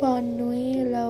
ปอนนุ้ยเรา